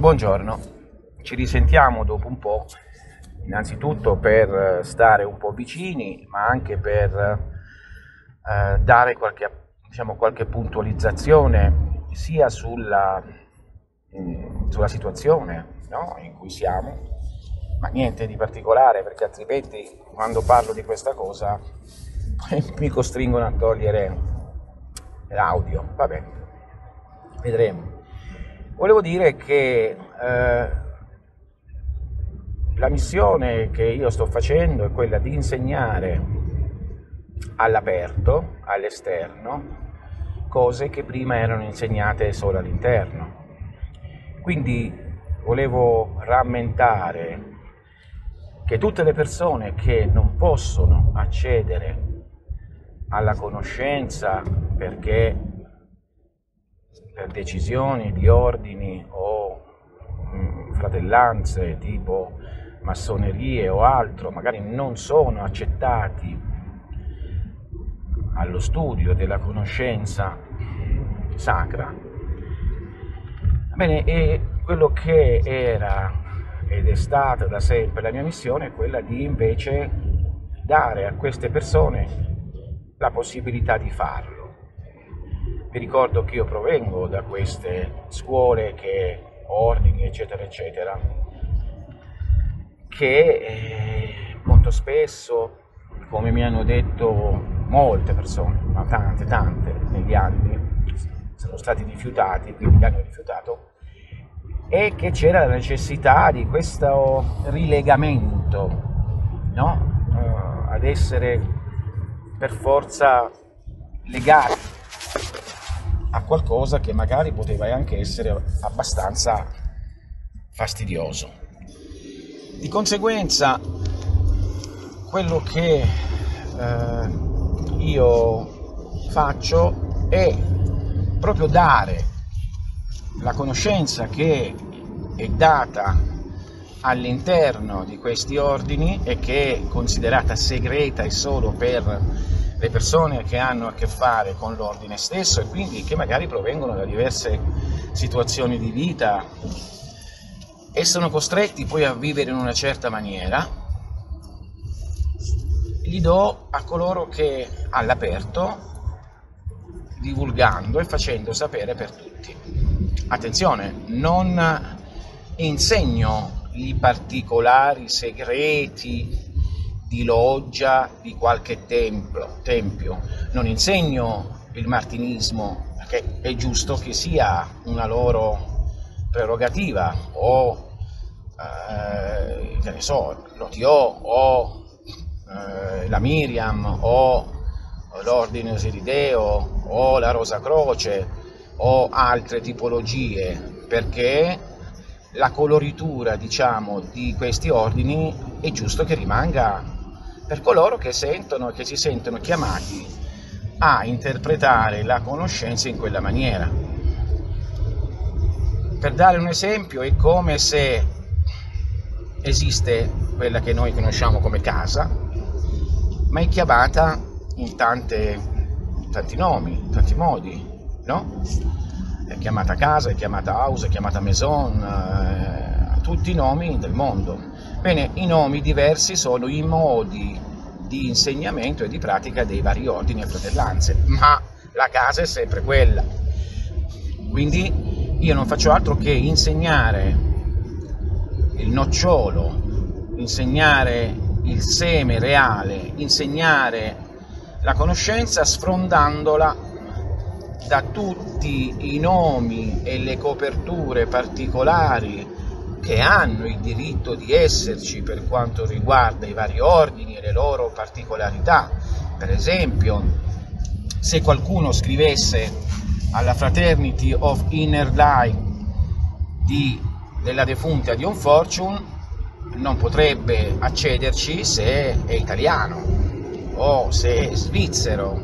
Buongiorno, ci risentiamo dopo un po', innanzitutto per stare un po' vicini, ma anche per eh, dare qualche, diciamo, qualche, puntualizzazione sia sulla, mh, mm, sulla situazione no? in cui siamo, ma niente di particolare perché altrimenti quando parlo di questa cosa mi costringono a togliere l'audio, vabbè, vedremo. Volevo dire che eh, la missione che io sto facendo è quella di insegnare all'aperto, all'esterno, cose che prima erano insegnate solo all'interno. Quindi volevo rammentare che tutte le persone che non possono accedere alla conoscenza perché per decisioni di ordini o mh, mm, fratellanze tipo massonerie o altro, magari non sono accettati allo studio della conoscenza sacra. Bene, e quello che era ed è stata da sempre la mia missione è quella di invece dare a queste persone la possibilità di farlo vi ricordo che io provengo da queste scuole che ordini, eccetera, eccetera, che eh, molto spesso, come mi hanno detto molte persone, ma tante, tante negli anni, sono stati rifiutati, quindi li hanno rifiutato, e che c'era la necessità di questo rilegamento, no? uh, ad essere per forza legati a qualcosa che magari poteva anche essere abbastanza fastidioso. Di conseguenza, quello che eh, io faccio è proprio dare la conoscenza che è data all'interno di questi ordini e che è considerata segreta e solo per le persone che hanno a che fare con l'ordine stesso e quindi che magari provengono da diverse situazioni di vita e sono costretti poi a vivere in una certa maniera, li do a coloro che all'aperto, divulgando e facendo sapere per tutti. Attenzione, non insegno i particolari segreti di loggia di qualche templo, tempio. Non insegno il martinismo, perché è giusto che sia una loro prerogativa, o eh, che ne so, l'OTO, o eh, la Miriam, o l'Ordine Osirideo, o la Rosa Croce, o altre tipologie, perché la coloritura, diciamo, di questi ordini è giusto che rimanga per coloro che sentono e che si sentono chiamati a interpretare la conoscenza in quella maniera. Per dare un esempio, è come se esiste quella che noi conosciamo come casa, ma è chiamata in tante, tanti nomi, tanti modi, no? È chiamata casa, è chiamata house, è chiamata maison, eh, tutti i nomi del mondo Bene, i nomi diversi sono i modi di insegnamento e di pratica dei vari ordini e fratellanze, ma la casa è sempre quella. Quindi io non faccio altro che insegnare il nocciolo, insegnare il seme reale, insegnare la conoscenza sfrondandola da tutti i nomi e le coperture particolari che hanno il diritto di esserci per quanto riguarda i vari ordini e le loro particolarità. Per esempio, se qualcuno scrivesse alla Fraternity of Inner Life di, della defunta Dion Fortune, non potrebbe accederci se è italiano o se è svizzero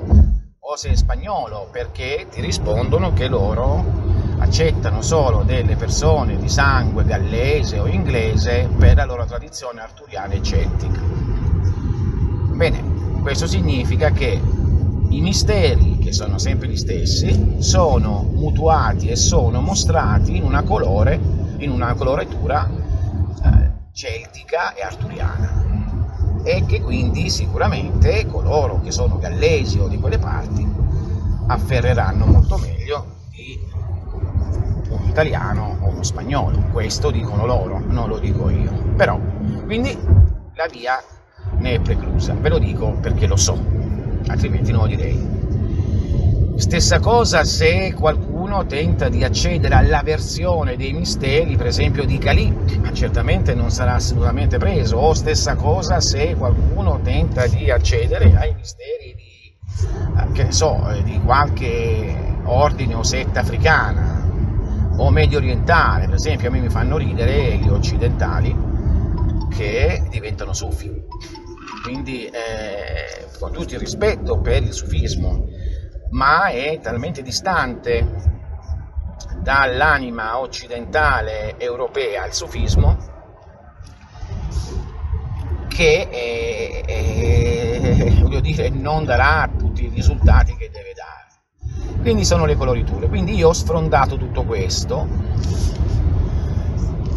o se è spagnolo, perché ti rispondono che loro accettano solo delle persone di sangue gallese o inglese per la loro tradizione arturiana e celtica. Bene, questo significa che i misteri, che sono sempre gli stessi, sono mutuati e sono mostrati in una colore in una coloritura eh, celtica e arturiana e che quindi sicuramente coloro che sono gallesi o di quelle parti afferreranno molto meglio italiano o uno spagnolo. Questo dicono loro, non lo dico io. Però, quindi la via ne è preclusa, ve lo dico perché lo so, altrimenti non lo direi. Stessa cosa se qualcuno tenta di accedere alla versione dei misteri, per esempio di Calì, ma certamente non sarà assolutamente preso, o stessa cosa se qualcuno tenta di accedere ai misteri di, eh, che ne so, eh, di qualche ordine o setta africana o medio orientale, per esempio a me mi fanno ridere gli occidentali che diventano sufi. Quindi eh, con tutto il rispetto per il sufismo, ma è talmente distante dall'anima occidentale europea il sufismo che eh, eh, dire, non darà tutti i risultati che deve. Quindi sono le coloriture. Quindi io ho sfrondato tutto questo,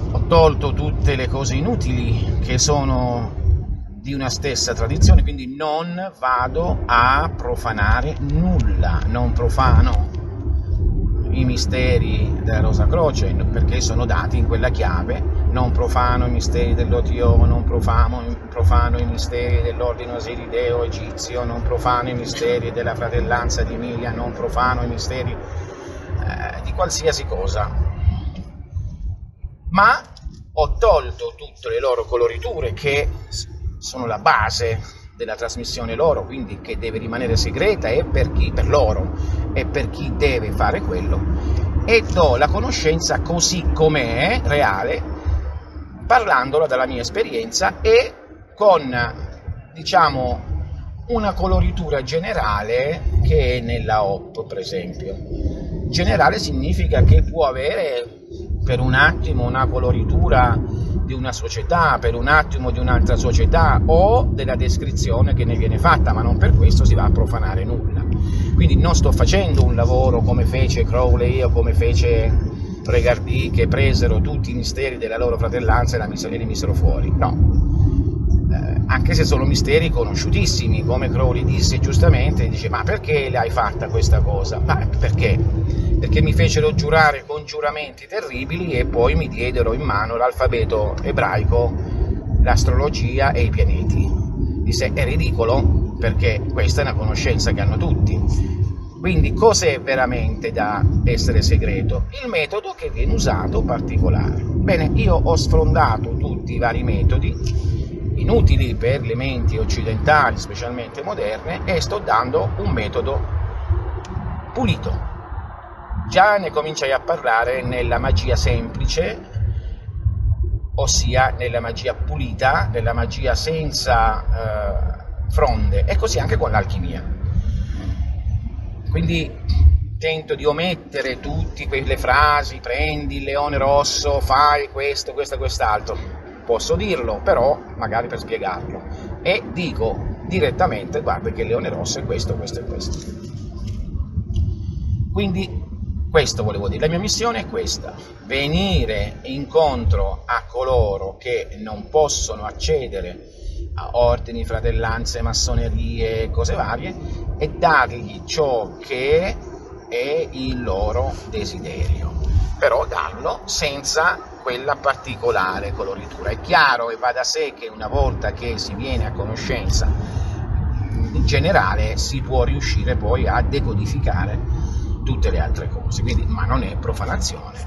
ho tolto tutte le cose inutili che sono di una stessa tradizione, quindi non vado a profanare nulla, non profano i misteri della Rosa Croce perché sono dati in quella chiave, non profano i misteri dell'Otio, non profano, profano i misteri dell'ordine osirideo egizio, non profano i misteri della fratellanza di Emilia, non profano i misteri eh, di qualsiasi cosa. Ma ho tolto tutte le loro coloriture che sono la base della trasmissione loro, quindi che deve rimanere segreta e per chi, per loro e per chi deve fare quello, e do la conoscenza così com'è, reale, parlandola dalla mia esperienza e con, diciamo, una coloritura generale che è nella OP, per esempio. Generale significa che può avere per un attimo una coloritura di una società, per un attimo di un'altra società o della descrizione che ne viene fatta, ma non per questo si va a profanare nulla. Quindi non sto facendo un lavoro come fece Crowley o come fece Regardi che presero tutti i misteri della loro fratellanza e li misero fuori. No, eh, anche se sono misteri conosciutissimi, come Crowley disse giustamente, dice ma perché l'hai fatta questa cosa? Ma perché? Perché mi fecero giurare con giuramenti terribili e poi mi diedero in mano l'alfabeto ebraico, l'astrologia e i pianeti. Disse è ridicolo perché questa è una conoscenza che hanno tutti. Quindi cos'è veramente da essere segreto? Il metodo che viene usato particolare. Bene, io ho sfrondato tutti i vari metodi inutili per le menti occidentali, specialmente moderne, e sto dando un metodo pulito. Già ne cominciai a parlare nella magia semplice, ossia nella magia pulita, nella magia senza eh, fronde, e così anche con l'alchimia. Quindi tento di omettere tutte quelle frasi, prendi il leone rosso, fai questo, questo e quest'altro posso dirlo, però magari per spiegarlo. E dico direttamente, guarda che il leone rosso è questo, questo e questo. Quindi questo volevo dire, la mia missione è questa, venire incontro a coloro che non possono accedere ordini, fratellanze, massonerie, cose varie, e dargli ciò che è il loro desiderio, però darlo senza quella particolare coloritura. È chiaro e va da sé che una volta che si viene a conoscenza in generale si può riuscire poi a decodificare tutte le altre cose, Quindi, ma non è profanazione,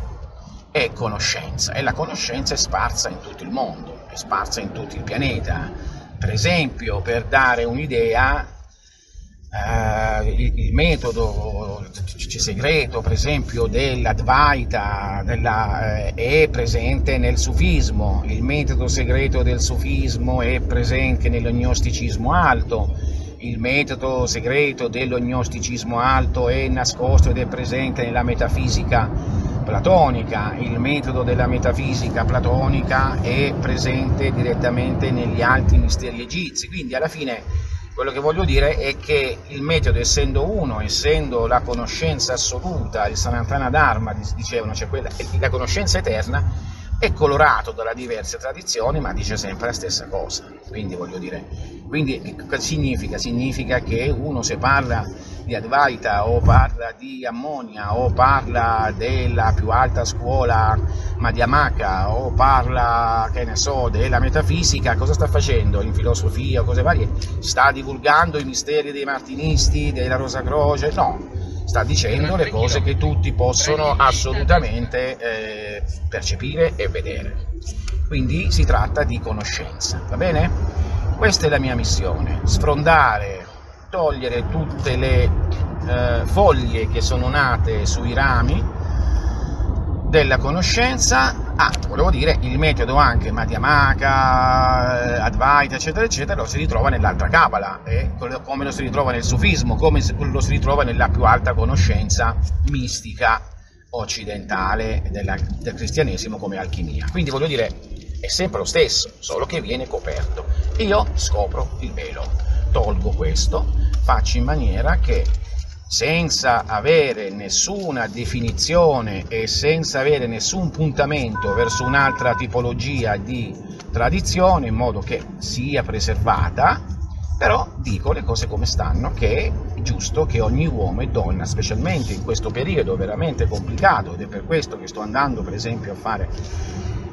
è conoscenza. E la conoscenza è sparsa in tutto il mondo, sparsa in tutto il pianeta. Per esempio, per dare un'idea, eh, il, il, metodo segreto, per esempio, dell'Advaita della, eh, è presente nel sufismo, il metodo segreto del sufismo è presente nell'ognosticismo alto, il metodo segreto dell'ognosticismo alto è nascosto ed è presente nella metafisica platonica, il metodo della metafisica platonica è presente direttamente negli alti misteri egizi, quindi alla fine quello che voglio dire è che il metodo, essendo uno, essendo la conoscenza assoluta, il Sanatana Dharma, dicevano, cioè quella, la conoscenza eterna, è colorato dalle diverse tradizioni, ma dice sempre la stessa cosa. Quindi voglio dire, quindi cosa significa? Significa che uno se parla di Advaita o parla di Ammonia o parla della più alta scuola Madhyamaka o parla, che ne so, della metafisica, cosa sta facendo in filosofia o cose varie? Sta divulgando i misteri dei martinisti, della Rosa Croce? No, sta dicendo le cose che tutti possono assolutamente eh, percepire e vedere. Quindi si tratta di conoscenza, va bene? Questa è la mia missione, sfrondare, togliere tutte le eh, foglie che sono nate sui rami della conoscenza, ah, volevo dire, il metodo anche Madhyamaka, eh, Advaita, eccetera, eccetera, lo si ritrova nell'altra Kabbalah, eh, come lo si ritrova nel sufismo, come lo si ritrova nella più alta conoscenza mistica occidentale della, del cristianesimo come alchimia. Quindi voglio dire, è sempre lo stesso, solo che viene coperto. Io scopro il velo, tolgo questo, faccio in maniera che senza avere nessuna definizione e senza avere nessun puntamento verso un'altra tipologia di tradizione in modo che sia preservata, però dico le cose come stanno, che è giusto che ogni uomo e donna, specialmente in questo periodo veramente complicato, ed è per questo che sto andando per esempio a fare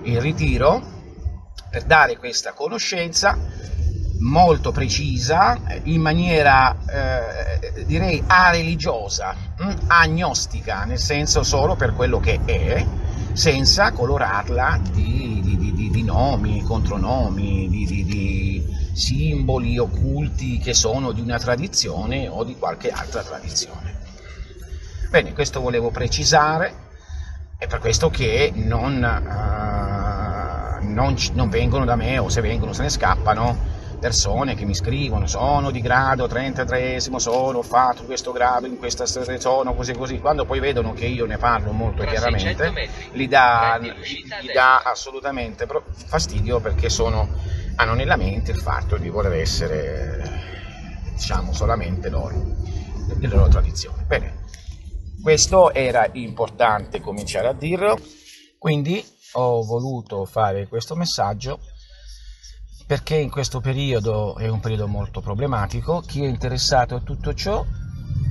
il ritiro, per dare questa conoscenza, molto precisa, in maniera eh, direi areligiosa, hm? agnostica, nel senso solo per quello che è, senza colorarla di, di, di, di nomi, contronomi, di, simboli occulti che sono di una tradizione o di qualche altra tradizione. Bene, questo volevo precisare, è per questo che non, uh, non, non vengono da me o se vengono se ne scappano persone che mi scrivono sono di grado 33 sono, fatto questo grado in questa sono così così, quando poi vedono che io ne parlo molto Tra chiaramente, gli dà, gli dà assolutamente fastidio perché sono, hanno nella mente il fatto di voler essere diciamo solamente loro, le loro tradizioni. Bene, questo era importante cominciare a dirlo, quindi ho voluto fare questo messaggio perché in questo periodo è un periodo molto problematico. Chi è interessato a tutto ciò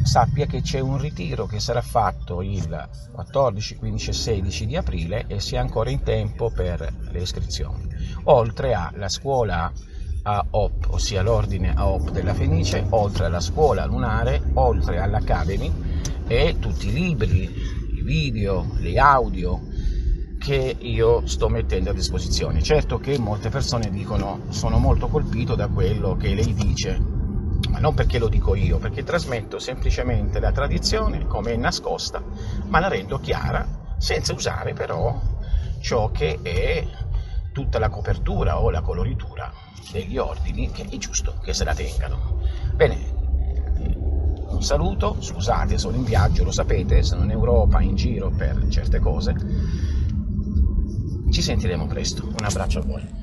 sappia che c'è un ritiro che sarà fatto il 14, 15 e 16 di aprile e si è ancora in tempo per le iscrizioni. Oltre alla scuola AOP, ossia l'ordine AOP della Fenice, oltre alla scuola lunare, oltre all'Academy e tutti i libri, i video, le audio, che io sto mettendo a disposizione. Certo che molte persone dicono sono molto colpito da quello che lei dice, ma non perché lo dico io, perché trasmetto semplicemente la tradizione come è nascosta, ma la rendo chiara senza usare però ciò che è tutta la copertura o la coloritura degli ordini che è giusto che se la tengano. Bene, un saluto, scusate sono in viaggio, lo sapete, sono in Europa, in giro per certe cose ci sentiremo presto. Un abbraccio a voi.